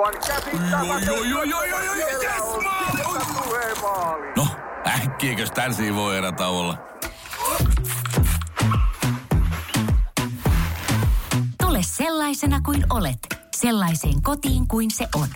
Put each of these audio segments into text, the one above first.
Aivan yes. No, äkkiäkös tän voi erä olla? Tule sellaisena kuin olet, sellaiseen kotiin kuin se on.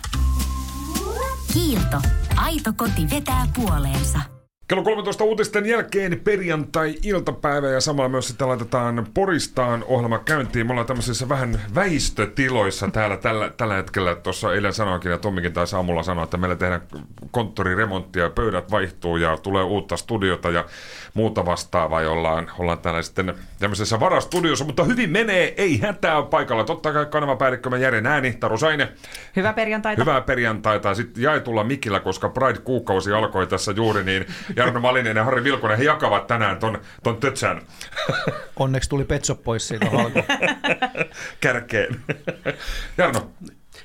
Kiilto. Aito koti vetää puoleensa. Kello 13 uutisten jälkeen perjantai-iltapäivä ja samalla myös sitten laitetaan Poristaan ohjelma käyntiin. Me ollaan tämmöisissä vähän väistötiloissa täällä tällä, tällä hetkellä. Tuossa eilen sanoinkin ja Tommikin taisi aamulla sanoa, että meillä tehdään kontoriremonttia ja pöydät vaihtuu ja tulee uutta studiota ja muuta vastaavaa. Ja ollaan, ollaan täällä sitten tämmöisessä varastudiossa, mutta hyvin menee, ei hätää paikalla. Totta kai kanavapäällikkömme Jere Nääni, Taru Saine. Hyvää perjantaita. Hyvää perjantaita. Sitten jaetulla mikillä, koska Pride-kuukausi alkoi tässä juuri, niin Jarno Malinen ja Harri Vilkonen, he jakavat tänään ton, ton tötsän Onneksi tuli Petso pois siitä halkoon. kärkeen. Jarno,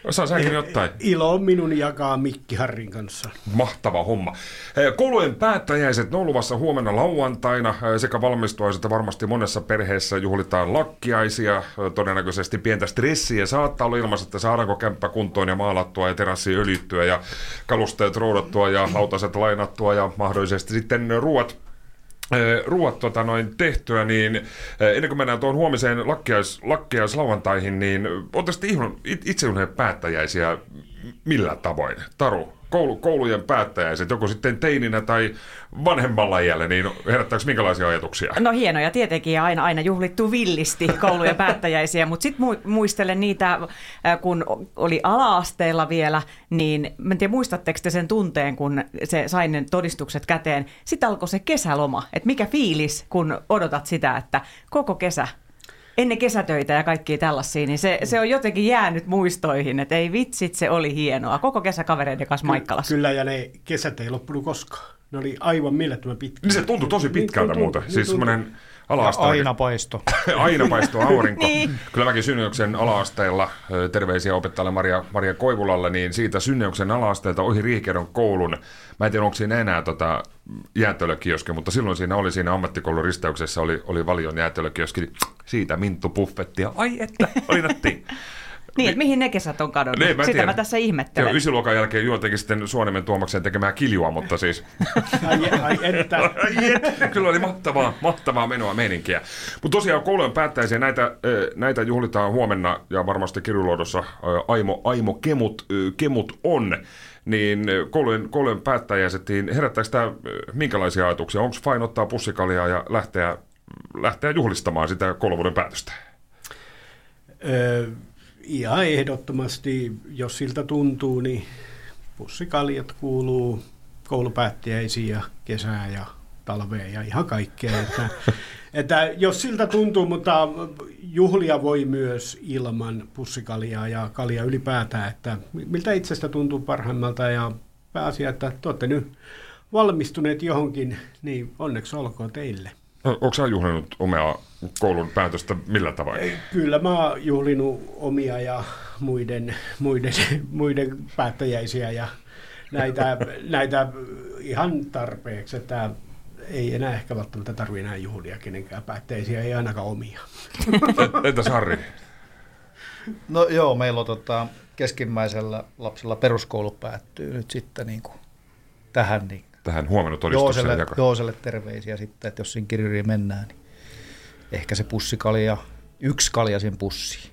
osaa säkin jotain. Ilo on minun jakaa Mikki Harrin kanssa. Mahtava homma. Koulujen päättäjäiset ne on luvassa huomenna lauantaina sekä valmistuaiset että varmasti monessa perheessä juhlitaan lakkiaisia. Todennäköisesti pientä stressiä saattaa olla ilmassa, että saadaanko kämppä kuntoon ja maalattua ja terassi öljyttyä ja kalusteet ruudattua ja lautaset lainattua ja mahdollisesti sitten ruuat ruuat tota, noin tehtyä, niin ennen kuin mennään tuohon huomiseen lakkiais, lakkiaislauantaihin, niin oletteko sitten ihan päättäjäisiä millä tavoin? Taru, koulu, koulujen päättäjäiset, joko sitten teininä tai vanhemmalla iällä, niin herättääkö minkälaisia ajatuksia? No hienoja tietenkin ja aina, aina juhlittu villisti koulujen päättäjäisiä, mutta sitten muistelen niitä, äh, kun oli ala-asteella vielä, niin mä en tiedä muistatteko te sen tunteen, kun se sain ne todistukset käteen. Sitten alkoi se kesäloma, että mikä fiilis, kun odotat sitä, että koko kesä ennen kesätöitä ja kaikkia tällaisia, niin se, se on jotenkin jäänyt muistoihin, että ei vitsit, se oli hienoa. Koko kesä kavereiden kanssa Maikkalassa. Kyllä, ja ne kesät ei loppunut koskaan. Ne oli aivan mielettömän pitkiä. Niin se tuntui tosi pitkältä tuntui, muuten. niin Siis semmoinen Ja ala aina paisto. aina paistuu aurinko. Niin. Kyllä mäkin Synnyyksen ala-asteella, terveisiä opettajalle Maria, Maria Koivulalle, niin siitä Synnyyksen ala-asteelta ohi Riikedon koulun. Mä en tiedä, onko siinä enää tota, jäätelökioski, mutta silloin siinä oli siinä ammattikoulun risteyksessä oli, oli Valion jäätelökioski. niin Siitä Minttu Buffettia. Ai että, oli nätti. Niin, että mihin ne kesät on kadonnut. Niin, mä Sitä mä tässä Joo, ihmettelen. ysiluokan jälkeen juontekin sitten Suonimen Tuomaksen tekemään kiljua, mutta siis Ai, ai että. Kyllä oli mahtavaa, mahtavaa menoa meininkiä. Mutta tosiaan koulujen päättäisiä näitä, ö, näitä juhlitaan huomenna ja varmasti Kirjuloidossa ö, Aimo, Aimo Kemut, Kemut on. Niin koulujen, koulujen päättäjäiset, niin herättääkö tämä minkälaisia ajatuksia? Onko fine ottaa pussikaljaa ja lähteä, lähteä juhlistamaan sitä kouluvuoden päätöstä? Ö, ihan ehdottomasti, jos siltä tuntuu, niin pussikaljat kuuluu koulupäättäjäisiin ja kesään ja talveen ja ihan kaikkea. Että, että jos siltä tuntuu, mutta juhlia voi myös ilman pussikaljaa ja kaljaa ylipäätään, että miltä itsestä tuntuu parhaimmalta ja pääasia, että te olette nyt valmistuneet johonkin, niin onneksi olkoon teille. Onko sä juhlinut omea koulun päätöstä millä tavoin? Kyllä mä oon juhlinut omia ja muiden, muiden, muiden päättäjäisiä ja näitä, näitä ihan tarpeeksi, että ei enää ehkä välttämättä tarvitse enää juhlia kenenkään päättäjäisiä, ei ainakaan omia. Entäs Harri? No joo, meillä on tota, keskimmäisellä lapsella peruskoulu päättyy nyt sitten niin kuin tähän, niin Tähän todistukseen Jooselle. Jooselle terveisiä sitten, että jos siinä kirjuriin mennään, niin ehkä se pussikalja, yksi kaljasin pussi.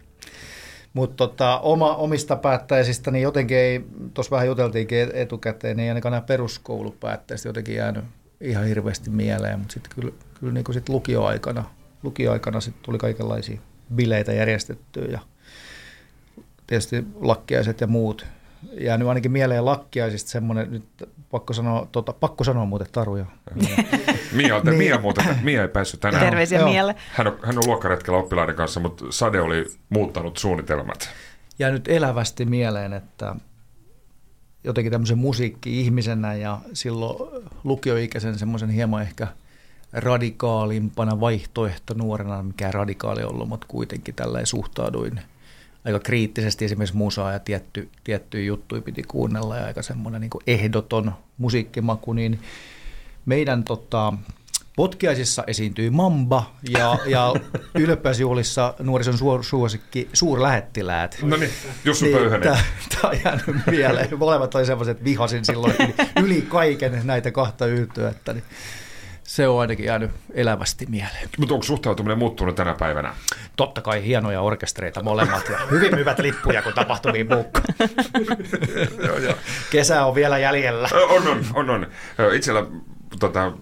Mutta tota, oma, omista päättäjisistä, niin jotenkin ei, tuossa vähän juteltiinkin et- etukäteen, niin ei ainakaan nämä peruskoulupäättäjistä jotenkin jäänyt ihan hirveästi mieleen, mutta sitten kyllä, kyllä niin sit lukioaikana, lukioaikana sit tuli kaikenlaisia bileitä järjestettyä ja tietysti lakkiaiset ja muut. Jäänyt ainakin mieleen lakkiaisista semmoinen, nyt pakko sanoa, tota, pakko sanoa muuten taruja. Mia, Niin. Mia, muuten, Mia ei päässyt tänään. Terveisiä mielle. Hän on, hän on luokkaretkellä oppilaiden kanssa, mutta Sade oli muuttanut suunnitelmat. jäänyt elävästi mieleen, että jotenkin tämmöisen musiikki-ihmisenä ja silloin lukioikäisen semmoisen hieman ehkä radikaalimpana vaihtoehto nuorena, mikä radikaali ollut, mutta kuitenkin tällä suhtauduin aika kriittisesti esimerkiksi musaa ja tietty, tiettyjä juttuja piti kuunnella ja aika semmoinen niin ehdoton musiikkimaku, niin meidän tota, Potkiaisissa esiintyi Mamba ja, ja ylppäysjuhlissa nuorison suor, suosikki suurlähettiläät. No niin, Jussu Pöyhönen. Tämä on jäänyt mieleen. Molemmat oli sellaiset, että vihasin silloin yli, yli kaiken näitä kahta yltyötä. Niin se on ainakin jäänyt elävästi mieleen. Mutta onko suhtautuminen muuttunut tänä päivänä? Totta kai hienoja orkestreita molemmat ja hyvin myyvät lippuja, kun tapahtumiin muukka. Kesä on vielä jäljellä. On, on, on. on. Itsellä tota,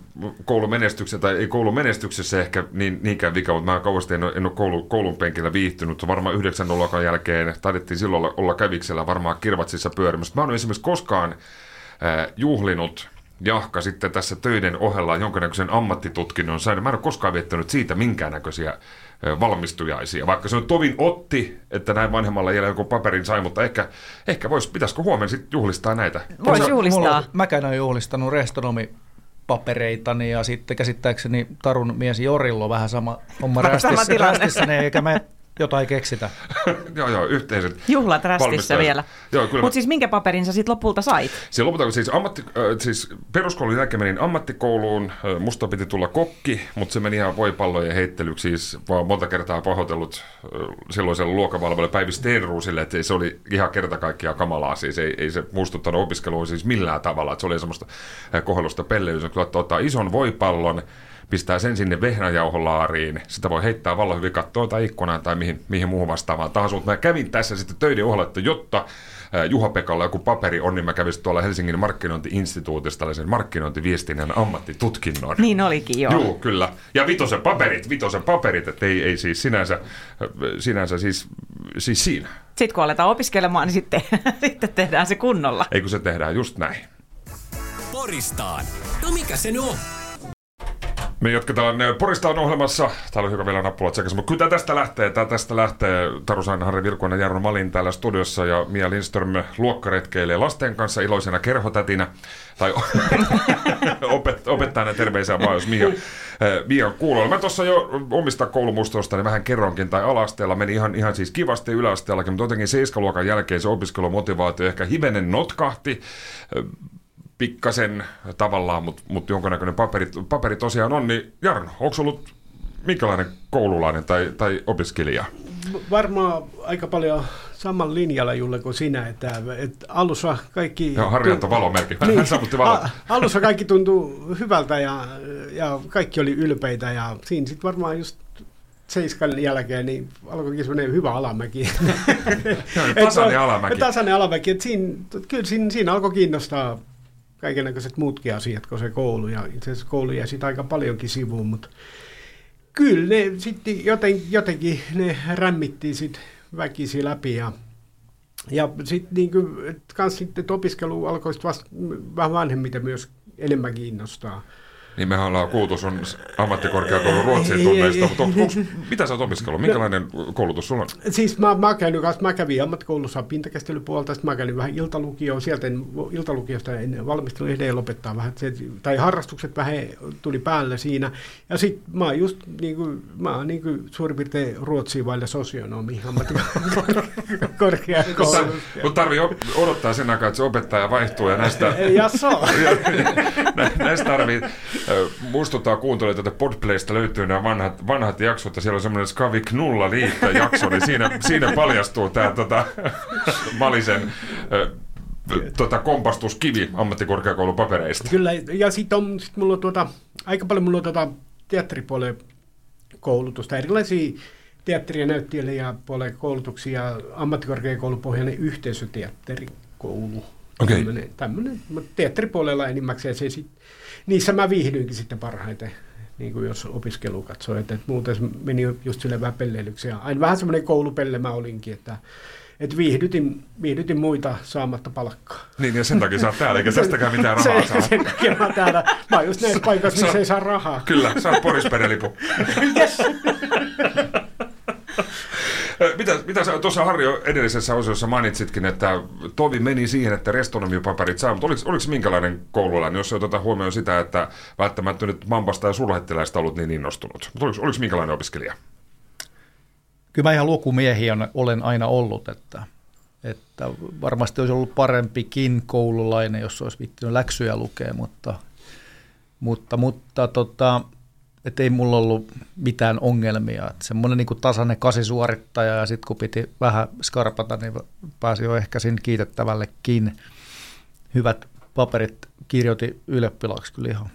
koulumenestyksessä, tai ei koulumenestyksessä ehkä niin, niinkään vika, mutta mä kauheasti en ole, en ole koulu, koulun penkillä viihtynyt. Varmaan yhdeksän luokan jälkeen taidettiin silloin olla, olla käviksellä varmaan kirvatsissa pyörimässä. Mä en ole esimerkiksi koskaan äh, juhlinut jahka sitten tässä töiden ohella jonkinnäköisen ammattitutkinnon sain. Mä en ole koskaan viettänyt siitä minkäännäköisiä valmistujaisia, vaikka se on tovin otti, että näin vanhemmalla iällä joku paperin sai, mutta ehkä, ehkä vois, pitäisikö huomenna sitten juhlistaa näitä? Voisi juhlistaa. Mulla, mäkään olen juhlistanut restonomi papereitani ja sitten käsittääkseni Tarun mies Jorillo vähän sama homma rästissä, rästissä niin eikä me jotain keksitä. joo, joo, yhteiset. Juhlat rästissä vielä. Mutta siis minkä paperin sä sitten lopulta sait? Siis lopulta, siis, ammatti, äh, siis peruskoulun jälkeen menin ammattikouluun. Musta piti tulla kokki, mutta se meni ihan voipallojen heittelyksi. Siis vaan monta kertaa pahoitellut äh, silloiselle luokavalvoille Päivi Steenruusille, että se oli ihan kerta kaikkiaan kamalaa. Siis ei, ei se muistuttanut opiskelua siis millään tavalla. Että se oli semmoista kohelusta pelleilyä. Kyllä ottaa ison voipallon, pistää sen sinne vehnäjauholaariin, sitä voi heittää vallan hyvin kattoon tai ikkunaan tai mihin, mihin muuhun vastaavaan tahansa, mutta mä kävin tässä sitten töiden ohella, että jotta Juha-Pekalla joku paperi on, niin mä kävin tuolla Helsingin markkinointiinstituutissa tällaisen markkinointiviestinnän ammattitutkinnon. Niin olikin, joo. Joo, kyllä. Ja vitosen paperit, vitosen paperit, että ei, ei siis sinänsä, sinänsä siis, siis siinä. Sitten kun aletaan opiskelemaan, niin sitten, sitten tehdään se kunnolla. Ei kun se tehdään just näin. Poristaan. No mikä se nyt on? Me jatketaan Poristaan ohjelmassa. Täällä on hyvä vielä nappula tsekassa, mutta kyllä tästä lähtee. Tää tästä lähtee Tarusain Harri Virkuinen Jarno Malin täällä studiossa ja Mia Lindström luokkaretkeilee lasten kanssa iloisena kerhotätinä. Tai opet, opettajana terveisiä vaan, jos Mia, Mia on kuulolla. Mä tuossa jo omista koulumuistoista niin vähän kerronkin, tai alasteella meni ihan, ihan siis kivasti yläasteellakin, mutta jotenkin seiskaluokan jälkeen se opiskelumotivaatio ehkä hivenen notkahti pikkasen tavallaan, mutta mut jonkinnäköinen paperi, paperi tosiaan on, niin Jarno, onko ollut minkälainen koululainen tai, tai opiskelija? Varmaan aika paljon saman linjalla Julle kuin sinä, että, että alussa kaikki... Joo, Harjanto valomerkki, hän niin, sammutti valot. Alussa kaikki tuntui hyvältä ja, ja kaikki oli ylpeitä ja siinä sitten varmaan just seiskan jälkeen, niin alkoikin semmoinen hyvä alamäki. tasainen alamäki. Tasainen alamäki, että siinä, kyllä siinä, siinä alkoi kiinnostaa kaikenlaiset muutkin asiat kuin se koulu. Ja itse asiassa koulu jäi sitten aika paljonkin sivuun, mutta kyllä ne sitten joten, jotenkin ne rämmittiin sitten väkisi läpi ja ja sitten niin kans sitten opiskelu alkoi vasta vähän vanhemmiten myös enemmän kiinnostaa. Niin mehän ollaan kuultu sun ammattikorkeakoulun ruotsin tunneista, mutta onko, onko, mitä sä oot opiskellut? Minkälainen koulutus sulla on? Siis mä, mä, käynyt, mä kävin ammattikoulussa pintakäsittelypuolta, sitten mä kävin vähän iltalukioon, sieltä en, iltalukiosta en valmistelun edelleen lopettaa vähän, se, tai harrastukset vähän tuli päälle siinä. Ja sitten mä oon just niin kuin, mä oon niin kuin suurin piirtein ruotsia vaille sosionomi ammattikorkeakoulussa. Mutta tarvii odottaa sen aikaa, että se opettaja vaihtuu ja näistä... ja so. näistä tarvii muistuttaa kuuntelijoita, että Podplaysta löytyy nämä vanhat, vanhat jaksot, ja siellä on semmoinen Skavi Knulla liitto jakso, niin siinä, siinä paljastuu tämä tota, Malisen tota, kompastuskivi ammattikorkeakoulun papereista. Kyllä, ja sitten sit mulla on tuota, aika paljon mulla on tuota teatteripuolen koulutusta, erilaisia teatteri- ja näyttelijäpuolen koulutuksia, ammattikorkeakoulupohjainen yhteisöteatterikoulu. Okay. Tämmöinen, tämmöinen, teatteripuolella enimmäkseen se sit, niissä mä viihdyinkin sitten parhaiten, niin kuin jos opiskelu katsoo, että, että muuten meni just sille vähän pelleilyksi. Ja aina vähän semmoinen koulupelle mä olinkin, että, että viihdytin, viihdytin muita saamatta palkkaa. Niin, ja sen takia sä oot täällä, eikä tästäkään mitään rahaa se, saa. Sen takia mä oon täällä. Mä oon just näissä paikoissa, missä ei saa rahaa. Kyllä, sä oot Porisperelipu. yes. Mitä, mitä sä tuossa Harjo edellisessä osiossa mainitsitkin, että tovi meni siihen, että restonomipaperit saa, mutta oliko, oliko minkälainen koululainen, jos otetaan huomioon sitä, että välttämättä nyt Mambasta ja sulhettiläistä ollut niin innostunut, mutta oliko, oliko minkälainen opiskelija? Kyllä mä ihan lukumiehiä olen aina ollut, että, että varmasti olisi ollut parempikin koululainen, jos olisi vittinyt läksyjä lukea, mutta, mutta, mutta tota, että ei mulla ollut mitään ongelmia. Että semmoinen niin tasainen kasisuorittaja ja sitten kun piti vähän skarpata, niin pääsi jo ehkä sinne kiitettävällekin. Hyvät paperit kirjoitin ylioppilaaksi kyllä ihan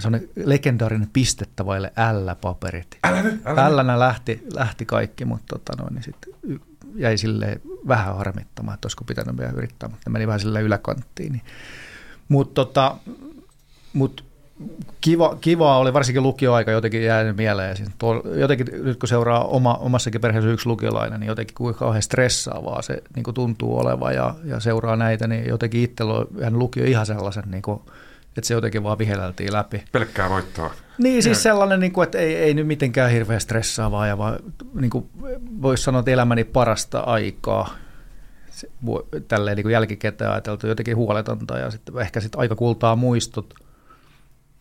sellainen legendaarinen pistettä vaille L-paperit. Älä nyt, älä. L lähti, lähti kaikki, mutta tota noin, niin y- jäi sille vähän harmittamaan, että olisiko pitänyt vielä yrittää, mutta meni vähän sille yläkanttiin. Niin. Mutta tota, mut kiva, kivaa oli varsinkin lukioaika jotenkin jäänyt mieleen. Siis tuo, jotenkin nyt kun seuraa oma, omassakin perheessä yksi lukiolainen, niin jotenkin kuinka kauhean stressaavaa se niin kuin tuntuu olevan ja, ja seuraa näitä, niin jotenkin itsellä on jäänyt lukio ihan sellaisen, niin kuin, että se jotenkin vaan vihelältiin läpi. Pelkkää voittoa. Niin, siis sellainen, niin kuin, että ei, ei nyt mitenkään hirveän stressaavaa, ja vaan niin kuin, voisi sanoa, että elämäni parasta aikaa tälleen niin kuin jälkikäteen ajateltu, jotenkin huoletonta, ja sitten ehkä sitten aika kultaa muistot.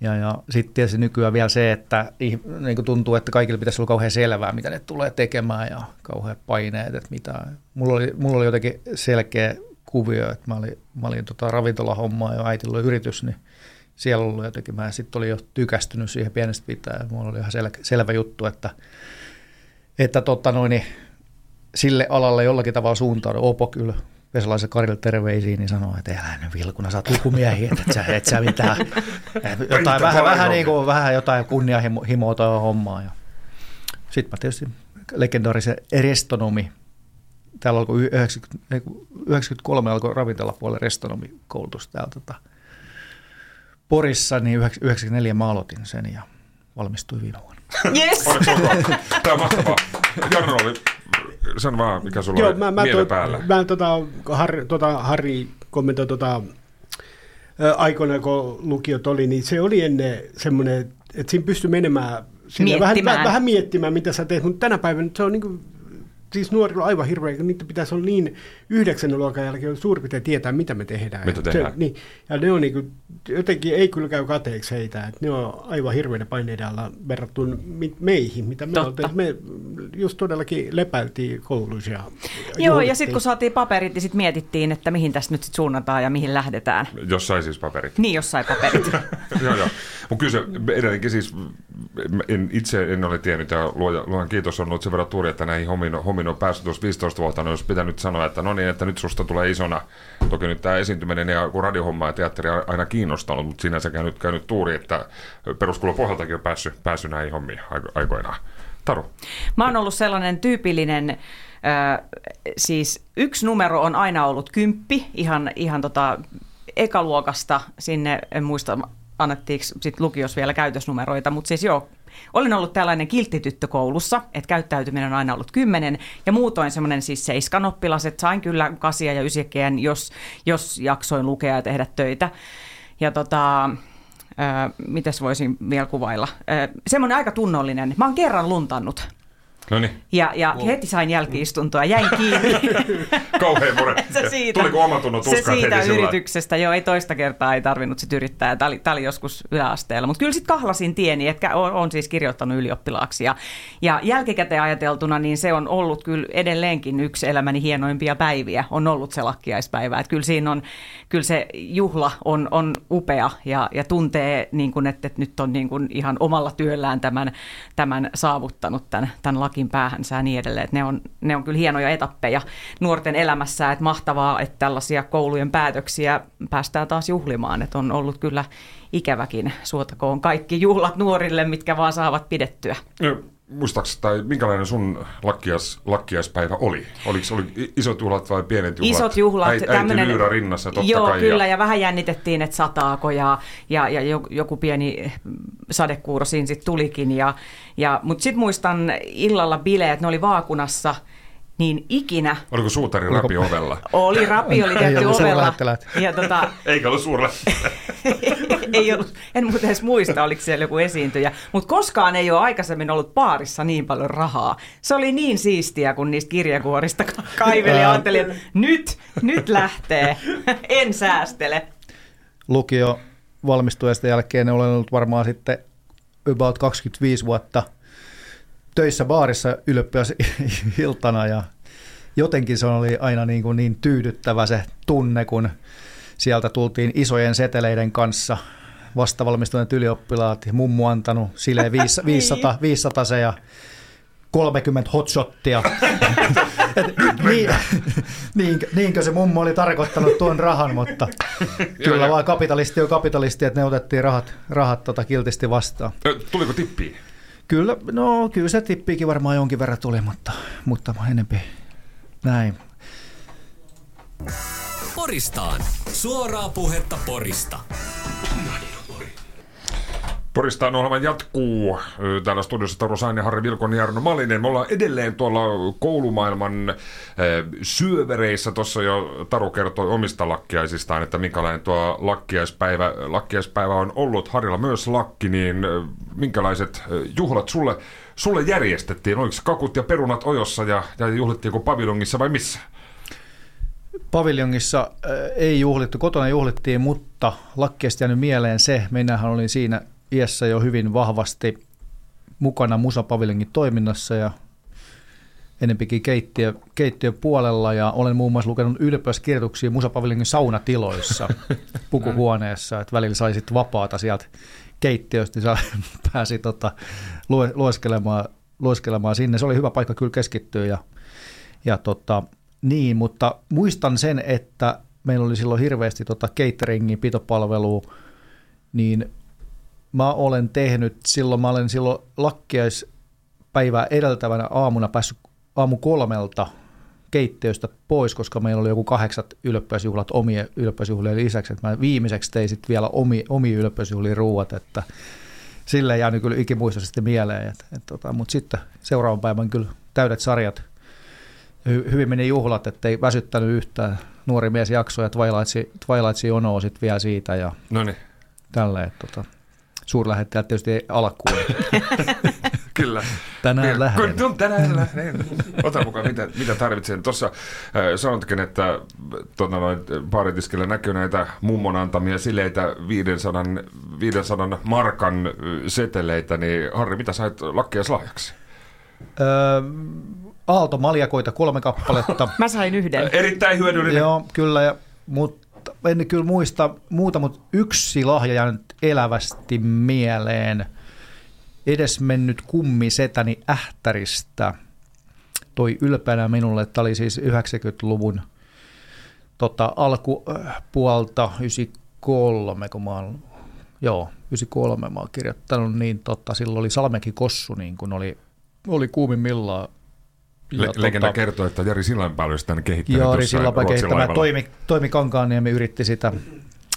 Ja, ja sitten tietysti nykyään vielä se, että niin tuntuu, että kaikille pitäisi olla kauhean selvää, mitä ne tulee tekemään, ja kauheat paineet, että mitä. Mulla oli, mulla oli jotenkin selkeä kuvio, että mä olin, mä olin tota ravintolahommaa ja äitillä oli yritys, niin siellä ollut jotenkin, mä sitten olin jo tykästynyt siihen pienestä pitää, mulla oli ihan sel, selvä juttu, että, että tota noin, niin sille alalle jollakin tavalla suuntaudu. Opo kyllä Vesalaisen Karille terveisiin, niin sanoo, että älä nyt Vilkuna, sä oot lukumiehi, että et sä, et sä mitään, jotain, vähän, vähän, niin kuin, vähän jotain kunnianhimoa toi hommaa. Ja sitten mä tietysti legendaarisen restonomi, täällä alkoi 90, ei kun 93 alkoi ravintolapuolen restonomikoulutus täällä tota, Porissa, niin 94 mä aloitin sen ja valmistuin viime vuonna. Yes. Tämä on mahtavaa. Jarno oli, sano vaan, mikä sulla Joo, oli mä, mä, mielen to, päällä. mä tota, Harri, tota, Harri kommentoi tota, aikoina, kun lukiot oli, niin se oli ennen semmoinen, että siinä pystyi menemään Miettimään. vähän, vähän miettimään, mitä sä teet, mutta tänä päivänä se on niin kuin, siis nuorilla on aivan hirveä, kun niitä pitäisi olla niin yhdeksän luokan jälkeen suurin piirtein tietää, mitä me tehdään. Mitä Ja tehdään. Se, niin, ja ne on niin kuin, jotenkin ei kyllä käy kateeksi heitä, että ne on aivan hirveiden paineiden alla verrattuna meihin, mitä me Totta. oltiin. Me just todellakin lepäiltiin kouluissa. Ja Joo, ja juhlittiin. sitten kun saatiin paperit, niin sitten mietittiin, että mihin tästä nyt sit suunnataan ja mihin lähdetään. Jos sai siis paperit. Niin, jossain paperit. joo, joo. Mutta kyllä se edelleenkin siis, en, itse en ole tiennyt ja luoja, luojan kiitos on ollut sen verran tuuri, että näihin hommiin, on- hommiin on päässyt tuossa 15 vuotta, niin olisi pitänyt sanoa, että no niin, että nyt susta tulee isona. Toki nyt tämä esiintyminen ja kun radiohomma ja teatteri on aina kiinnostanut, mutta siinä se käynyt, käynyt tuuri, että peruskuulun pohjaltakin on päässyt, päässyt näihin hommiin aiko- aikoinaan. Taru. Mä oon ollut sellainen tyypillinen, äh, siis yksi numero on aina ollut kymppi, ihan, ihan tota ekaluokasta sinne, en muista annettiinko sit lukios vielä käytösnumeroita, mutta siis joo, olin ollut tällainen kilttityttö koulussa, että käyttäytyminen on aina ollut kymmenen, ja muutoin semmoinen siis seiskan oppilas, että sain kyllä kasia ja ysikkeen, jos, jos jaksoin lukea ja tehdä töitä. Ja tota, Öö, mitäs voisin vielä kuvailla? Öö, semmoinen aika tunnollinen. Mä oon kerran luntannut. No niin, Ja, ja heti sain jälkiistuntoa, jäin kiinni. kauhean more. se siitä, Tuliko omatunnon se tuskaan siitä heti sillä yrityksestä, joo, ei toista kertaa ei tarvinnut sit yrittää. Tämä oli, tää oli joskus yläasteella, mutta kyllä sitten kahlasin tieni, että on, on siis kirjoittanut ylioppilaaksi. Ja, ja jälkikäteen ajateltuna, niin se on ollut kyllä edelleenkin yksi elämäni hienoimpia päiviä, on ollut se lakkiaispäivä. Että kyllä siinä on, kyllä se juhla on, on upea ja, ja tuntee, niin kuin, että, että nyt on niin kuin ihan omalla työllään tämän, tämän saavuttanut, tämän, tämän lakin päähänsä ja niin edelleen. Ne, on, ne on kyllä hienoja etappeja nuorten elämässä, että mahtavaa, että tällaisia koulujen päätöksiä päästään taas juhlimaan. Että on ollut kyllä ikäväkin, suotakoon kaikki juhlat nuorille, mitkä vaan saavat pidettyä. Muistaaks, tai minkälainen sun lakkias, lakkiaispäivä oli? Oliko oli isot juhlat vai pienet juhlat? Isot juhlat. Äiti, äiti lyyrä rinnassa, totta joo, kai. kyllä, ja vähän jännitettiin, että sataako, ja, ja, ja joku- pieni sadekuuro siinä sitten tulikin. Ja, ja, Mutta sitten muistan illalla bileet, ne oli vaakunassa, niin ikinä Oliko suutari rapi ovella? oli rapi, oli tehty ovella. suurlähettiläät. Ja tota, Eikä ollut suurella. ei ollut, en muuten edes muista, oliko siellä joku esiintyjä. Mutta koskaan ei ole aikaisemmin ollut baarissa niin paljon rahaa. Se oli niin siistiä, kun niistä kirjakuorista ka- kaiveli ja ajattelin, että nyt, nyt lähtee. en säästele. lukio valmistuesta jälkeen olen ollut varmaan sitten about 25 vuotta töissä baarissa ylioppilasiltana ja jotenkin se oli aina niin, kuin niin tyydyttävä se tunne, kun sieltä tultiin isojen seteleiden kanssa vastavalmistuneet ylioppilaat, mummu antanut sille 500, 500 se ja 30 hotshottia. Niin, niin, niinkö se mummo oli tarkoittanut tuon rahan, mutta kyllä vaan kapitalisti on kapitalisti, että ne otettiin rahat, rahat tota kiltisti vastaan. Ö, Tuliko tippiä? Kyllä, no kyllä se tippiikin varmaan jonkin verran tuli, mutta, mutta enempi näin. Poristaan. Suoraa puhetta Porista. Poristaan ohjelma jatkuu. Täällä studiossa Taru Sain ja Harri Vilkon ja Jarno Malinen. Me ollaan edelleen tuolla koulumaailman syövereissä. Tuossa jo Taru kertoi omista lakkiaisistaan, että minkälainen tuo lakkiaispäivä, lakkiaispäivä on ollut. Harilla myös lakki, niin minkälaiset juhlat sulle, sulle järjestettiin? Oliko kakut ja perunat ojossa ja, ja juhlittiinko pavilongissa vai missä? Paviljongissa äh, ei juhlittu, kotona juhlittiin, mutta lakkeesta jäänyt mieleen se, minähän olin siinä iässä jo hyvin vahvasti mukana Musa-paviljongin toiminnassa ja enempikin keittiö, keittiöpuolella ja olen muun muassa lukenut ylioppilaskirjoituksia Musa-paviljongin saunatiloissa pukuhuoneessa, että välillä sai sitten vapaata sieltä keittiöstä, niin pääsi tota, lue, lueskelemaan, lueskelemaan sinne. Se oli hyvä paikka kyllä keskittyä ja, ja tota, niin, mutta muistan sen, että meillä oli silloin hirveästi tota cateringin pitopalvelua, niin mä olen tehnyt silloin, mä olen silloin lakkiaispäivää edeltävänä aamuna päässyt aamu kolmelta keittiöstä pois, koska meillä oli joku kahdeksat ylioppilasjuhlat omien ylioppilasjuhlien lisäksi, että mä viimeiseksi tein sitten vielä omi, omia ylioppilasjuhlien ruuat, että sille ei jäänyt kyllä ikimuistoisesti mieleen, et, et, tota, mutta sitten seuraavan päivän kyllä täydet sarjat, hy, hyvin meni juhlat, ettei väsyttänyt yhtään. Nuori mies jaksoi ja Twilightsi, Twilightsi jonoa sitten vielä siitä ja No niin. tälleen. Tota, suurlähettäjät tietysti ei alkuun. Kyllä. Tänään Vielä- lähden. Kun tänään lähden. Ota mukaan, mitä, mitä tarvitsen. Tuossa äh, sanotkin, että tuota, noin, baaritiskillä näkyy näitä mummon antamia sileitä 500, 500 markan seteleitä, niin Harri, mitä sait lakkiaislahjaksi? Öö, Aalto maljakoita kolme kappaletta. Mä sain yhden. Erittäin hyödyllinen. Joo, kyllä, ja, mutta en kyllä muista muuta, mutta yksi lahja jäänyt elävästi mieleen. Edesmennyt kummisetäni Ähtäristä toi ylpeänä minulle, että oli siis 90-luvun tota, alkupuolta, 93, kun mä oon, joo, 93 mä oon kirjoittanut, niin tota, silloin oli Salmeki Kossu, niin kun oli, oli kuumimmillaan. Le- legenda kertoo, että Jari Sillanpää olisi tämän kehittänyt tuossa Sillanpää kehittämä. Toimi, Toimi Kankaaniemi yritti sitä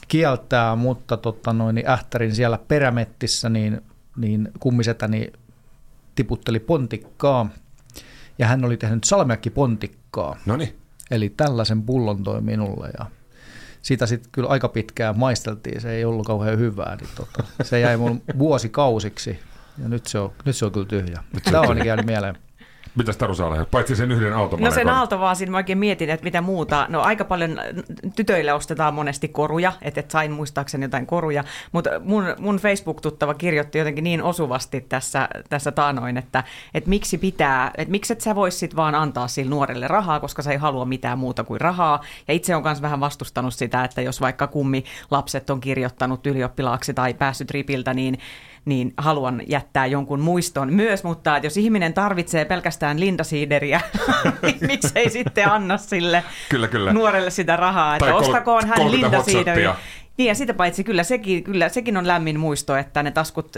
kieltää, mutta tota noin, niin Ähtärin siellä perämettissä niin, niin kummisetäni tiputteli pontikkaa ja hän oli tehnyt salmiakki pontikkaa. No niin. Eli tällaisen pullon toi minulle ja sitä sitten kyllä aika pitkään maisteltiin, se ei ollut kauhean hyvää, niin tota, se jäi mun vuosikausiksi ja nyt se on, nyt se on kyllä tyhjä. Tämä on ainakin jäänyt mieleen. Mitäs Taru saa lähteä? Paitsi sen yhden automanen. No sen aaltovaasin mä oikein mietin, että mitä muuta. No aika paljon tytöille ostetaan monesti koruja, että et sain muistaakseni jotain koruja, mutta mun, mun Facebook-tuttava kirjoitti jotenkin niin osuvasti tässä, tässä taanoin, että, että miksi pitää, että miksi et sä vois sit vaan antaa sille nuorelle rahaa, koska sä ei halua mitään muuta kuin rahaa. Ja itse on myös vähän vastustanut sitä, että jos vaikka kummi lapset on kirjoittanut ylioppilaaksi tai päässyt ripiltä, niin niin haluan jättää jonkun muiston myös, mutta jos ihminen tarvitsee pelkästään lindasiideriä, niin miksei sitten anna sille Kyllä, kyllä. nuorelle sitä rahaa, että Tai ostakoon hän 30 lindasiideri. hotshottia. Niin ja sitä paitsi kyllä sekin, kyllä sekin on lämmin muisto, että ne taskut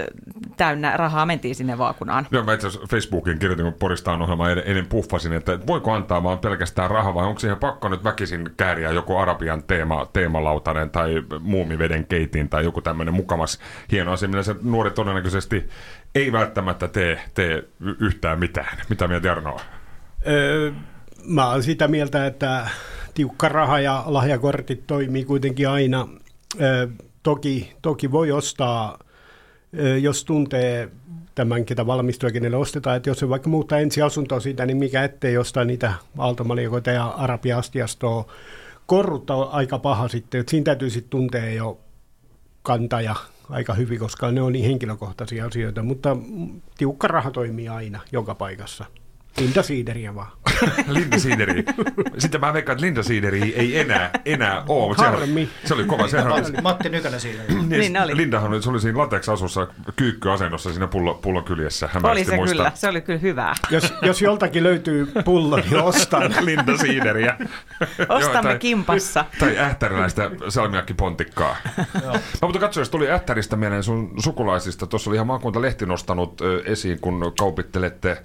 täynnä rahaa mentiin sinne vaakunaan. Joo, mä itse asiassa Facebookin kirjoitin, kun Poristaan ohjelma ennen, ennen puffasin, että voiko antaa vaan pelkästään rahaa vai onko siihen pakko nyt väkisin kääriä joku Arabian teema, teemalautanen tai muumiveden keitin tai joku tämmöinen mukamas hieno asia, millä se nuori todennäköisesti ei välttämättä tee, tee yhtään mitään. Mitä mieltä Jarno on? Öö, mä oon sitä mieltä, että tiukka raha ja lahjakortit toimii kuitenkin aina. Öö, toki, toki voi ostaa, öö, jos tuntee tämän, ketä valmistuu ja kenelle ostetaan, että jos se vaikka muuttaa ensiasuntoa siitä, niin mikä ettei ostaa niitä aaltomalikoita ja arabiastiastoa. Korrutta on aika paha sitten, että siinä täytyy sitten tuntea jo kantaja aika hyvin, koska ne on niin henkilökohtaisia asioita, mutta tiukka raha toimii aina, joka paikassa. Inta siideriä vaan. Linda Siideri. Sitten mä veikkaan, että Linda Siideri ei enää, enää ole. Mutta sehän, se oli kova. Sehän, Matti, Matti Nykänen siinä. Niin oli. Lindahan oli, se oli siinä latex-asussa kyykkyasennossa siinä pullo, pullon kyljessä. Hän Oli se muistaa kyllä, se oli kyllä hyvää. Jos, jos joltakin löytyy pullo, niin ostan. Linda Siideriä. Ostamme tai, kimpassa. Tai ähtäriläistä salmiakkipontikkaa. Mä mutta katso, jos tuli ähtäristä mieleen sun sukulaisista. Tuossa oli ihan maakuntalehti nostanut esiin, kun kaupittelette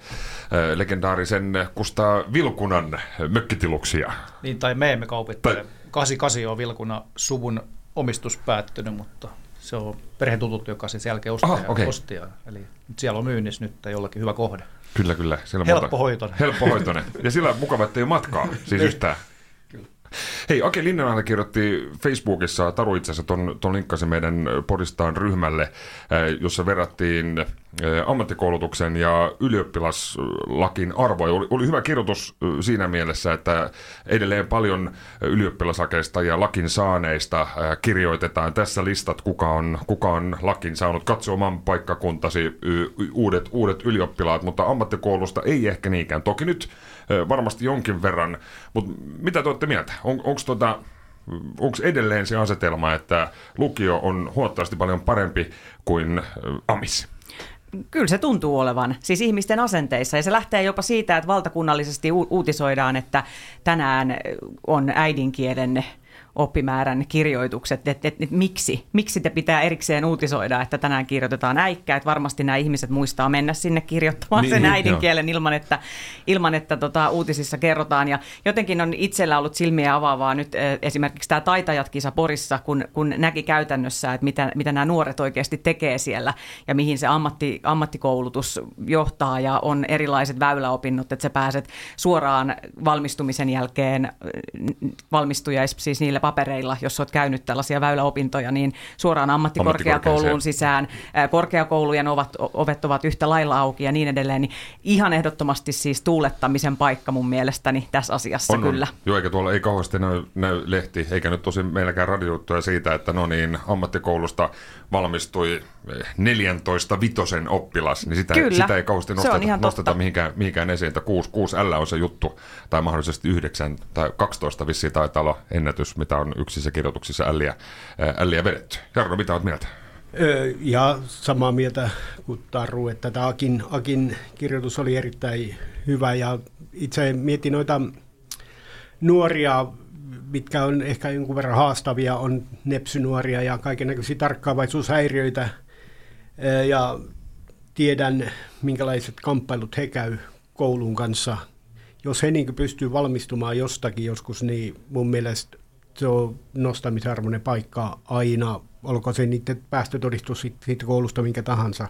legendaarisen Kustaa Vilkunan mökkitiluksia. Niin, tai me emme kaupittele. Tai- 88 on Vilkuna suvun omistus päättynyt, mutta se on perhetutut, joka sen jälkeen osti. Aha, okei. osti ja, eli nyt siellä on myynnissä nyt jollakin hyvä kohde. Kyllä, kyllä. Siellä Helppohoitoinen. Helppohoitoinen. Ja sillä on mukava, että ei ole matkaa, siis yhtään. Hei, Ake Linnanahde kirjoitti Facebookissa, Taru itse asiassa ton, ton linkkasi meidän Podistaan ryhmälle, eh, jossa verrattiin ammattikoulutuksen ja ylioppilaslakin arvoja. Oli, oli hyvä kirjoitus siinä mielessä, että edelleen paljon ylioppilasakeista ja lakin saaneista kirjoitetaan tässä listat, kuka on, kuka on lakin saanut. Katso oman paikkakuntasi uudet, uudet ylioppilaat, mutta ammattikoulusta ei ehkä niinkään. Toki nyt varmasti jonkin verran, mutta mitä te olette mieltä? On, onko tota, onko edelleen se asetelma, että lukio on huomattavasti paljon parempi kuin AMIS? Kyllä se tuntuu olevan, siis ihmisten asenteissa. Ja se lähtee jopa siitä, että valtakunnallisesti u- uutisoidaan, että tänään on äidinkielen oppimäärän kirjoitukset, että et, et, miksi, miksi te pitää erikseen uutisoida, että tänään kirjoitetaan äikkä, että varmasti nämä ihmiset muistaa mennä sinne kirjoittamaan Niin, sen niin, äidinkielen ilman, että, ilman, että tota, uutisissa kerrotaan. Ja jotenkin on itsellä ollut silmiä avaavaa nyt eh, esimerkiksi tämä Taitajat-kisa Porissa, kun, kun näki käytännössä, että mitä, mitä nämä nuoret oikeasti tekee siellä ja mihin se ammatti, ammattikoulutus johtaa ja on erilaiset väyläopinnot, että sä pääset suoraan valmistumisen jälkeen eh, valmistujais siis niillä papereilla, jos olet käynyt tällaisia väyläopintoja, niin suoraan ammattikorkeakouluun sisään. Ää, Korkeakoulujen ovat, ovet ovat yhtä lailla auki ja niin edelleen. Niin ihan ehdottomasti siis tuulettamisen paikka mun mielestäni tässä asiassa On, kyllä. On. Joo, eikä tuolla ei kauheasti näy, näy lehti, eikä nyt tosi meilläkään radiojuttuja siitä, että no niin, ammattikoulusta valmistui eh, 14 vitosen oppilas, niin sitä, Kyllä, sitä ei kauheasti nosteta, nosteta mihinkään, mihinkään esiin, että 6, 6 L on se juttu, tai mahdollisesti 9 tai 12 vissiin taitaa olla ennätys, mitä on yksissä kirjoituksissa älliä, älliä vedetty. Jarno, mitä olet mieltä? Ja samaa mieltä kuin Taru, että tämä Akin, Akin kirjoitus oli erittäin hyvä ja itse mietin noita nuoria, mitkä on ehkä jonkun verran haastavia, on nepsynuoria ja kaikenlaisia tarkkaavaisuushäiriöitä ja tiedän minkälaiset kamppailut he käy koulun kanssa. Jos he niin pystyy valmistumaan jostakin joskus, niin mun mielestä se on nostamisarvoinen paikka aina, olko se niiden päästötodistus siitä koulusta minkä tahansa,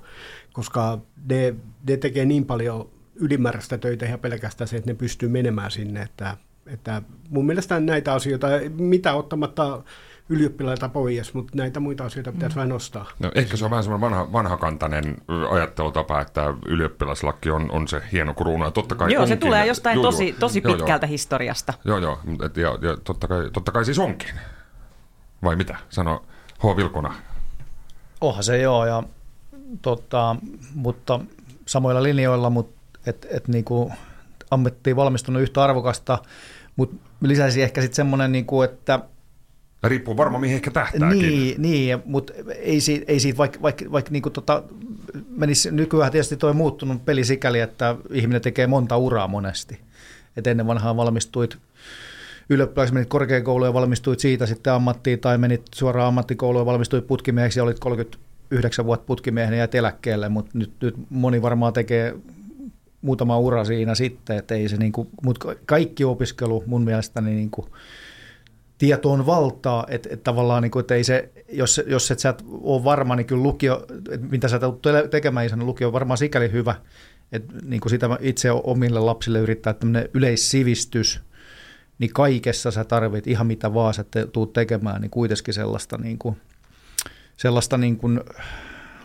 koska ne, ne tekee niin paljon ylimääräistä töitä ihan pelkästään se, että ne pystyy menemään sinne, että, että mun mielestä näitä asioita, mitä ottamatta ylioppilailta pois, mutta näitä muita asioita pitäisi vähän nostaa. No, ehkä se on vähän semmoinen vanha, vanhakantainen ajattelutapa, että ylioppilaslaki on, on se hieno kruunu. Ja totta kai Joo, se onkin. tulee jostain Joo, joo. tosi, tosi Joo, joo. pitkältä historiasta. Joo, joo. mut Et, ja, ja totta, kai, totta kai siis onkin. Vai mitä? Sano H. Vilkuna. Onhan se joo, ja, tota, mutta samoilla linjoilla, mutta et, et niinku, ammattiin valmistunut yhtä arvokasta, mutta lisäisi ehkä sitten semmoinen, niinku, että Riippuu varmaan mihin ehkä tähtääkin. niin, niin mutta ei siitä, ei siitä vaikka, vaikka, vaikka niinku tota, menisi, nykyään tietysti toi muuttunut peli sikäli, että ihminen tekee monta uraa monesti. Et ennen vanhaan valmistuit ylioppilaiksi, menit korkeakouluun ja valmistuit siitä sitten ammattiin, tai menit suoraan ammattikouluun ja valmistuit putkimieheksi ja olit 39 vuotta putkimiehenä ja eläkkeelle, mutta nyt, nyt moni varmaan tekee muutama ura siinä sitten, että ei se niinku, mutta kaikki opiskelu mun mielestäni niinku, tieto on valtaa, että, että tavallaan niin kuin, että ei se, jos, jos et sä et ole varma, niin kyllä lukio, mitä sä tulet tekemään isänä, lukio on varmaan sikäli hyvä, että niin kuin sitä itse omille lapsille yrittää, tämmöinen yleissivistys, niin kaikessa sä tarvit ihan mitä vaan sä te, tuut tekemään, niin kuitenkin sellaista, niin kuin, sellaista niin kuin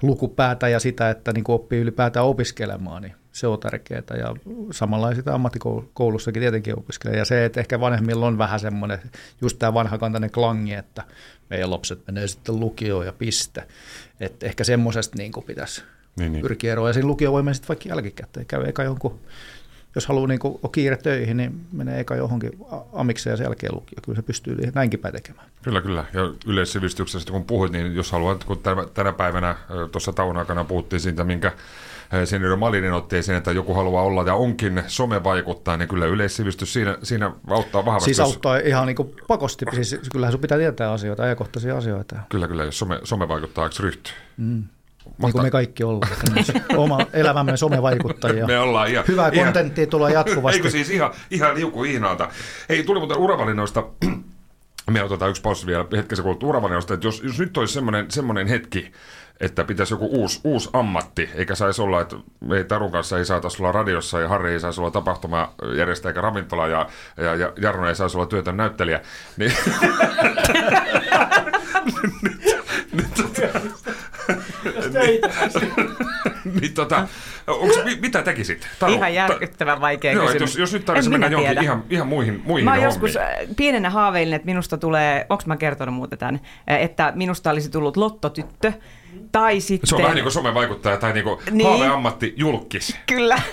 lukupäätä ja sitä, että niin kuin oppii ylipäätään opiskelemaan, niin se on tärkeää. Ja samalla sitä ammattikoulussakin tietenkin opiskelee. Ja se, että ehkä vanhemmilla on vähän semmoinen, just tämä vanhakantainen klangi, että meidän lapset menee sitten lukioon ja piste. Että ehkä semmoisesta niin pitäisi Niin, niin. pyrkiä eroon. Ja siinä lukio voi mennä sitten vaikka jälkikäteen. Käy eka jonkun jos haluaa niin kuin, on kiire töihin, niin menee eka johonkin amikseen ja sen jälkeen lukio. Kyllä se pystyy näinkin päin tekemään. Kyllä, kyllä. Ja yleissivistyksestä kun puhuit, niin jos haluat, kun tänä, päivänä tuossa tauon aikana puhuttiin siitä, minkä ö, seniori Malinin otti esiin, että joku haluaa olla ja onkin somevaikuttaa, niin kyllä yleissivistys siinä, siinä auttaa vahvasti. Siis jos- auttaa ihan niin kuin pakosti. Siis kyllähän sun pitää tietää asioita, ajankohtaisia asioita. Kyllä, kyllä, jos some, somevaikuttajaksi ryhtyy. Mm. Niin kuin me kaikki ollaan. Oma elämämme somevaikuttajia. Me ollaan ihan... Hyvää ihan- kontenttia tulee jatkuvasti. Eikö siis ihan, ihan liuku ihnaalta. Hei, tuli muuten uravalinnoista, me otetaan yksi paussi vielä hetkessä kuluttua uravalinnoista, että jos, jos nyt olisi semmoinen, semmoinen hetki, että pitäisi joku uusi, uusi ammatti, eikä saisi olla, että me ei Tarun kanssa ei saataisi olla radiossa ja Harri ei saisi olla tapahtumajärjestäjä eikä ravintola ja, ja, ja Jarno ei saisi olla työtön näyttelijä, niin... nyt, nyt, niin tota, onks, mi, mitä tekisit? Taru, Ihan järkyttävän vaikea Joo, että kysymys. jos, jos nyt tarvitsisi mennä johonkin ihan, ihan muihin, muihin Mä oon hommiin. joskus äh, pienenä haaveilin, että minusta tulee, onko mä kertonut muuten tämän, äh, että minusta olisi tullut lottotyttö. Tai sitten... Se on vähän niin kuin somevaikuttaja tai niin kuin Niin. haaveammatti julkis. Kyllä.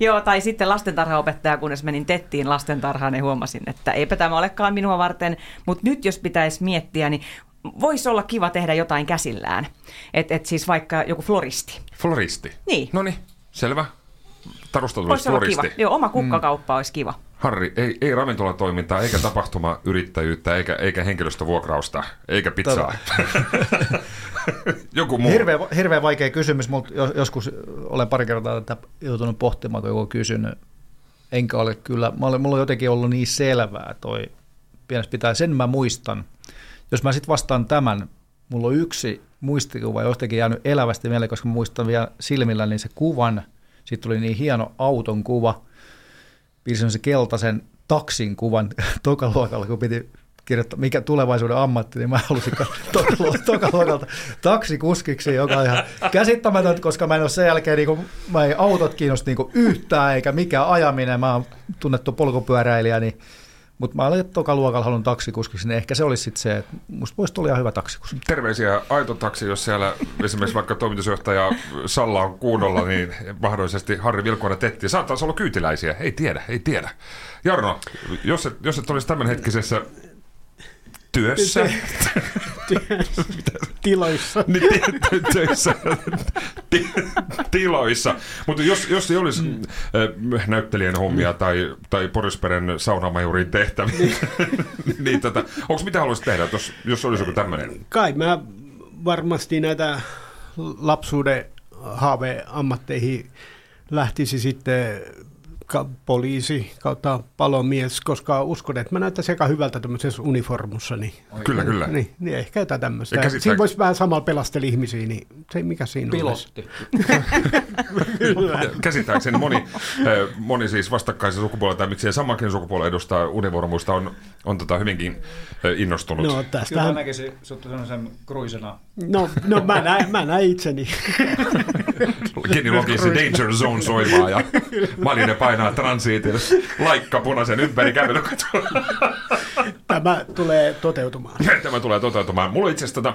Joo, tai sitten lastentarhaopettaja, kunnes menin tettiin lastentarhaan ja huomasin, että eipä tämä olekaan minua varten. Mutta nyt jos pitäisi miettiä, niin voisi olla kiva tehdä jotain käsillään. Että et siis vaikka joku floristi. Floristi. Niin. No niin, selvä. Tarusta tulisi Voisi olla floristi. kiva. Joo, oma kukkakauppa olisi kiva. Harri, ei, ei ravintolatoimintaa, eikä tapahtumayrittäjyyttä, eikä, eikä henkilöstövuokrausta, eikä pizzaa. Joku muu. Hirveän, hirveän vaikea kysymys, mutta jos- joskus olen pari kertaa tätä joutunut pohtimaan, kun joku on kysynyt. Enkä ole kyllä, mä olen, mulla on jotenkin ollut niin selvää toi pienestä pitää, sen mä muistan. Jos mä sitten vastaan tämän, mulla on yksi muistikuva jostakin jäänyt elävästi mieleen, koska mä muistan vielä silmillä niin se kuvan, sitten tuli niin hieno auton kuva, piirsin se keltaisen taksin kuvan tokaluokalla, kun piti kirjoittaa, mikä tulevaisuuden ammatti, niin mä halusin tokaluokalta, taksikuskiksi, joka on ihan käsittämätöntä, koska mä en ole sen jälkeen, niin kuin, mä ei autot kiinnosta niin yhtään, eikä mikään ajaminen, mä oon tunnettu polkupyöräilijä, niin mutta mä olen tokaluokalla halunnut taksikuskiksi, niin ehkä se olisi sitten se, että musta voisi tulla ihan hyvä taksikuski. Terveisiä Aito Taksi, jos siellä esimerkiksi vaikka toimitusjohtaja Salla on kuulolla, niin mahdollisesti Harri Vilkuinen tetti. Saattaa olla kyytiläisiä, ei tiedä, ei tiedä. Jarno, jos et, jos et olisi tämänhetkisessä työssä, tiloissa. niin töissä, ti- tiloissa. Mutta jos, jos ei olisi mm. näyttelijän hommia tai, tai Porisperen saunamajurin tehtäviä, niin tota, onko mitä haluaisit tehdä, jos, jos olisi joku tämmöinen? Kai mä varmasti näitä lapsuuden haaveammatteihin lähtisi sitten poliisi kautta palomies, koska uskon, että mä näyttäisin aika hyvältä tämmöisessä uniformussa. Niin, Kyllä, kyllä. Niin, niin ehkä jotain tämmöistä. käsittää- Siinä voisi vähän samalla pelastella ihmisiä, niin se mikä siinä olisi. Kyllä. Käsittääkseni moni, moni siis vastakkaisen sukupuolen tai miksei samankin sukupuolen edustaa univormuista on, on tota hyvinkin innostunut. No Kyllä mä tästähän, näkisin sut sellaisen kruisena. no, no mä, näin, mä näin itseni. Kenny Loggins Danger Zone soimaa ja Malinen painaa transiitin laikka punaisen ympäri kävelykatoa. Tämä tulee toteutumaan. Tämä tulee toteutumaan. Mulla itse asiassa tota,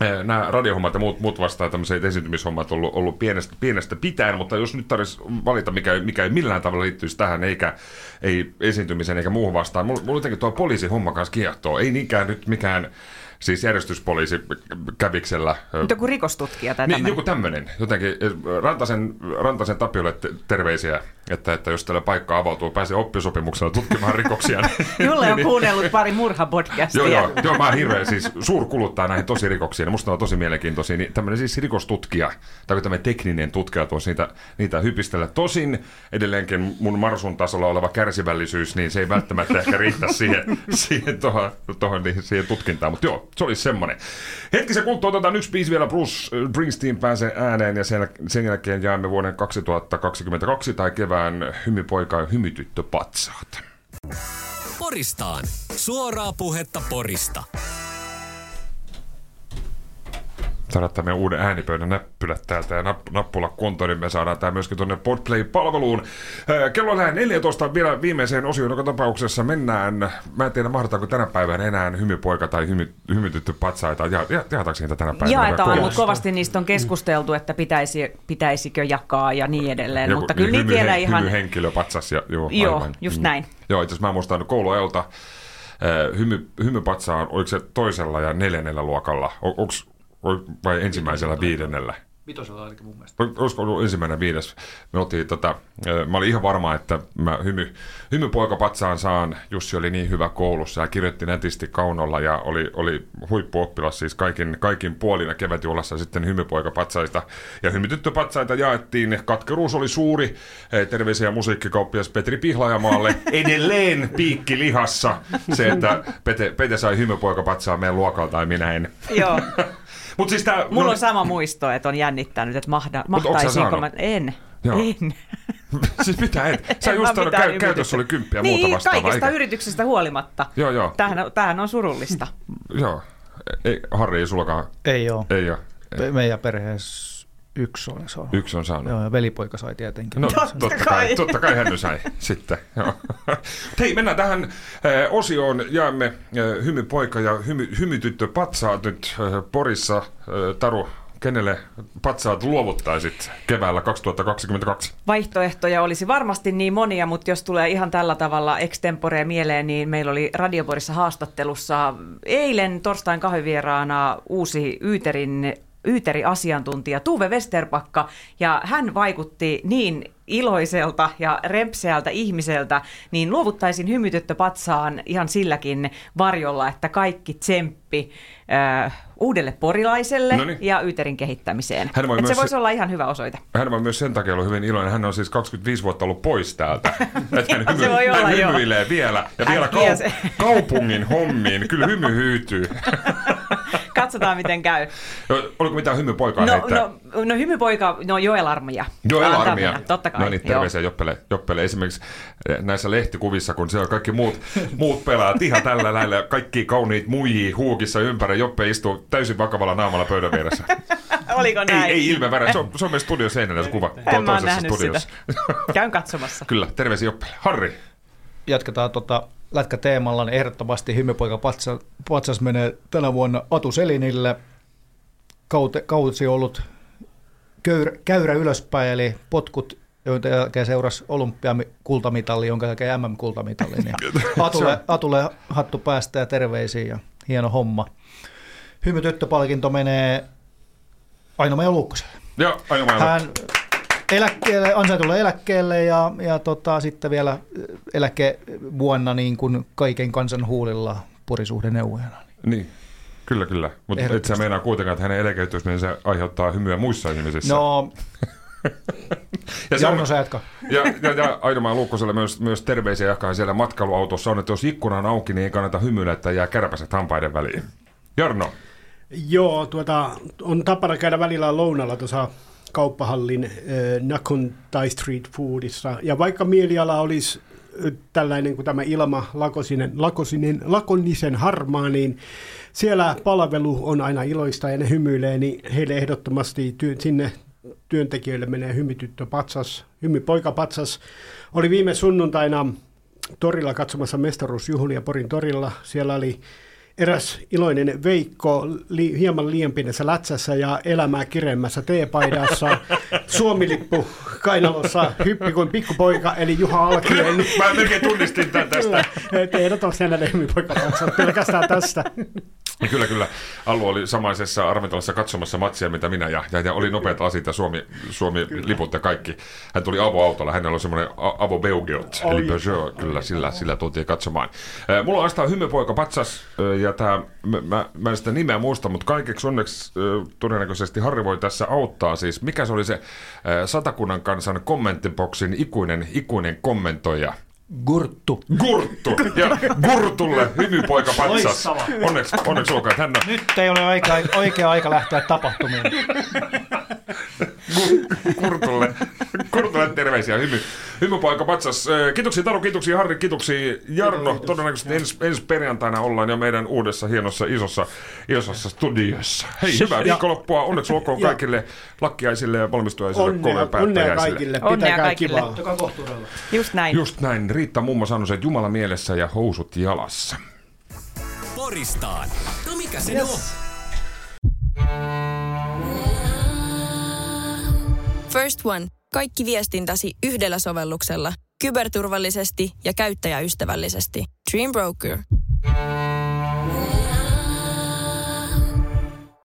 eh, nämä radiohommat ja muut, muut vastaan tämmöiset esiintymishommat ollut, ollut pienestä, pienestä pitäen, mutta jos nyt tarvitsisi valita, mikä, mikä ei millään tavalla liittyisi tähän, eikä ei esiintymiseen eikä muuhun vastaan, mulla, mulla jotenkin tuo poliisihomma kanssa kiehtoo. Ei niinkään nyt mikään siis järjestyspoliisi käviksellä. Mutta joku rikostutkija tai niin, joku tämmöinen. Jotenkin Rantasen, Rantasen Tapiolle te- terveisiä, että, että jos tällä paikka avautuu, pääsee oppisopimuksella tutkimaan rikoksia. niin- Julle on kuunnellut pari murhapodcastia. Joo, joo, joo, mä oon hirveän siis suurkuluttaa näihin tosi rikoksiin. Musta on tosi mielenkiintoisia. Niin tämmöinen siis rikostutkija, tai tämmöinen tekninen tutkija tuossa niitä, niitä hypistellä. Tosin edelleenkin mun marsun tasolla oleva kärsivällisyys, niin se ei välttämättä ehkä riitä siihen, siihen, tohon, tohon, niin siihen tutkintaan. Mutta joo, se olisi semmoinen. Hetkisen kuluttua otetaan yksi biisi vielä, Bruce Springsteen pääsee ääneen, ja sen, sen jälkeen jäämme vuoden 2022 tai kevään hymypoika ja hymytyttö patsaat. Poristaan. Suoraa puhetta Porista. Saada tämän meidän uuden äänipöydän näppylät täältä ja napp- nappula kuntoon, niin me saadaan tämä myöskin tuonne Podplay-palveluun. Ää, Kello on lähellä 14 vielä viimeiseen osioon, joka tapauksessa mennään. Mä en tiedä, mahdetaanko tänä päivänä enää hymypoika tai hymy, hymytytty patsaita. Ja, ja, jaetaanko niitä tänä päivänä? Jaetaan, mutta kovasti niistä on keskusteltu, että pitäisi, pitäisikö jakaa ja niin edelleen. Joku mutta kyllä niitä hymy- vielä ihan... Hymyhenkilö patsas ja joo, Joo, aivan. just Mm. näin. Joo, itse asiassa mä muistan kouluajalta hymy, hymypatsa on, oliko se toisella ja neljännellä luokalla? O, onks, vai ensimmäisellä viidennellä? Vitosella ainakin mun mielestä. Ol- Olisiko ollut ensimmäinen viides? Me oltiin, tota, mä olin ihan varma, että mä hymy, hymypoikapatsaan saan. Jussi oli niin hyvä koulussa ja kirjoitti nätisti kaunolla ja oli, oli huippuoppilas siis kaikin, kaikin puolina kevätjuhlassa sitten hymypoikapatsaista. Ja hymytyttöpatsaita jaettiin. Katkeruus oli suuri. Terveisiä musiikkikauppias Petri Pihlajamaalle. Edelleen piikki lihassa se, että Pete, Pete sai hymypoikapatsaa meidän luokalta ja minä en. Joo. Mut siis tää, Mulla no- on sama muisto, että on jännittänyt, että mahda, mahtaisinko mä... En. Joo. En. siis mitä et? Sä En just mitään käy, käytössä oli kymppiä niin, muuta vastaavaa. kaikesta eikä? yrityksestä huolimatta. Joo, joo. Tämähän on, tämähän on surullista. Joo. Ei, Harri ei sullakaan. Ei ole. Ei. Me- Meidän perheessä yksi on saanut. Yksi on saanut. Joo, ja velipoika sai tietenkin. No, Totta totta, kai. kai. totta kai hän sai sitten. Joo. Hei, mennään tähän äh, osioon. Jaamme äh, hymypoika ja hymy, hymytyttö patsaat nyt äh, Porissa. Äh, Taru, kenelle patsaat luovuttaisit keväällä 2022? Vaihtoehtoja olisi varmasti niin monia, mutta jos tulee ihan tällä tavalla extemporea mieleen, niin meillä oli Radioporissa haastattelussa eilen torstain kahvivieraana uusi Yyterin Yyteri-asiantuntija Tuve Westerpakka, ja hän vaikutti niin iloiselta ja rempseältä ihmiseltä, niin luovuttaisin hymytyttö patsaan ihan silläkin varjolla, että kaikki tsemppi äh, uudelle porilaiselle Noniin. ja Yyterin kehittämiseen. Hän voi se voisi olla ihan hyvä osoite. Hän on myös sen takia ollut hyvin iloinen. Hän on siis 25 vuotta ollut pois täältä. Että hän, Joo, se voi olla, hän hymyilee vielä. Ja vielä Äkkiä kau- se- kaupungin hommiin. Kyllä hymy hyytyy. Katsotaan, miten käy. No, Oliko mitään hymypoikaa No, heittää? no, no hymypoika, no Joel Armia. Joel Antaa Armia. mennä, Totta kai. No niin, terveisiä Joppele, Joppele. Esimerkiksi eh, näissä lehtikuvissa, kun siellä kaikki muut, muut pelaat ihan tällä lailla, kaikki kauniit muijii huukissa ympäri. Joppe istuu täysin vakavalla naamalla pöydän vieressä. Oliko ei, näin? ei ilme väärä. Se on, se on meidän studio seinällä se kuva. En mä oon nähnyt studiossa. sitä. Käyn katsomassa. Kyllä, terveisiä Joppele. Harri. Jatketaan tota lätkäteemalla, niin ehdottomasti hymypoika patsas, patsas menee tänä vuonna Atu Selinille. Kaute, kausi on ollut köyrä, käyrä ylöspäin, eli potkut, joiden jälkeen seurasi olympiakultamitali, jonka jälkeen MM-kultamitali. Niin Atulle, Atulle hattu päästä ja terveisiä ja hieno homma. Hymytyttöpalkinto menee Aino-Maija Luukkoselle. Joo, aina maailma. Hän eläkkeelle, ansaitulle eläkkeelle ja, ja tota, sitten vielä eläkevuonna niin kuin kaiken kansan huulilla porisuhdeneuvojana. Niin, kyllä, kyllä. Mutta et sä meinaa kuitenkaan, että hänen eläkeytymisensä aiheuttaa hymyä muissa ihmisissä. No, ja se on, Jarno sä jatka. ja, ja, ja Aidomaan Luukkoselle myös, myös terveisiä jakaa siellä matkailuautossa on, että jos ikkuna on auki, niin ei kannata hymyillä, että jää kärpäset hampaiden väliin. Jarno, Joo, tuota, on tapana käydä välillä lounalla tuossa kauppahallin äh, Nakon Thai Street Foodissa. Ja vaikka mieliala olisi äh, tällainen kuin tämä ilma, lakosinen, lakosinen, lakonisen harmaa, niin siellä palvelu on aina iloista ja ne hymyilee, niin heille ehdottomasti työ, sinne työntekijöille menee hymytyttö patsas, hymypoika patsas. Oli viime sunnuntaina torilla katsomassa mestaruusjuhlia Porin torilla. Siellä oli eräs iloinen Veikko li, hieman liian pienessä lätsässä ja elämää kireemmässä teepaidassa. Suomilippu kainalossa hyppi kuin pikkupoika, eli Juha Alkinen. mä melkein tunnistin tämän tästä. Kyllä, et ehdottomasti hänelle hymypoika pelkästään tästä. Ja Kyllä, kyllä. Allu oli samaisessa Arventalassa katsomassa matsia, mitä minä, ja, ja, ja oli nopeat asit ja Suomi, Suomi liput ja kaikki. Hän tuli avoautolla, hänellä oli semmoinen avo Beugeot, eli Peugeot, kyllä, sillä, sillä tultiin katsomaan. Mulla on astaa hymypoika patsas, äh, ja tää, mä, mä, mä en sitä nimeä muista, mutta kaikeksi onneksi todennäköisesti Harri voi tässä auttaa. Siis mikä se oli se Satakunnan kansan kommenttiboksin ikuinen, ikuinen kommentoija? Gurttu. Gurttu! Ja Gurtulle hymypoika patsas. Onneksi, onneksi hän on Nyt ei ole aika, oikea aika lähteä tapahtumiin. Kurtulle, Kurtulle terveisiä. Hymy, hymypoika patsas. Kiitoksia Taru, kiitoksia Harri, kiitoksia Jarno. Todennäköisesti ensi, ensi perjantaina ollaan jo meidän uudessa hienossa isossa, isossa studiossa. Hei, hyvää viikonloppua. Onneksi olkoon kaikille lakkiaisille ja valmistujaisille Onnea, onnea kaikille, Onnea pitäkää kaikille. kivaa. Just näin. Just näin. Riitta mummo sanoi, että Jumala mielessä ja housut jalassa. Poristaan. No mikä se yes. on? First One. Kaikki viestintäsi yhdellä sovelluksella. Kyberturvallisesti ja käyttäjäystävällisesti. Dream Broker.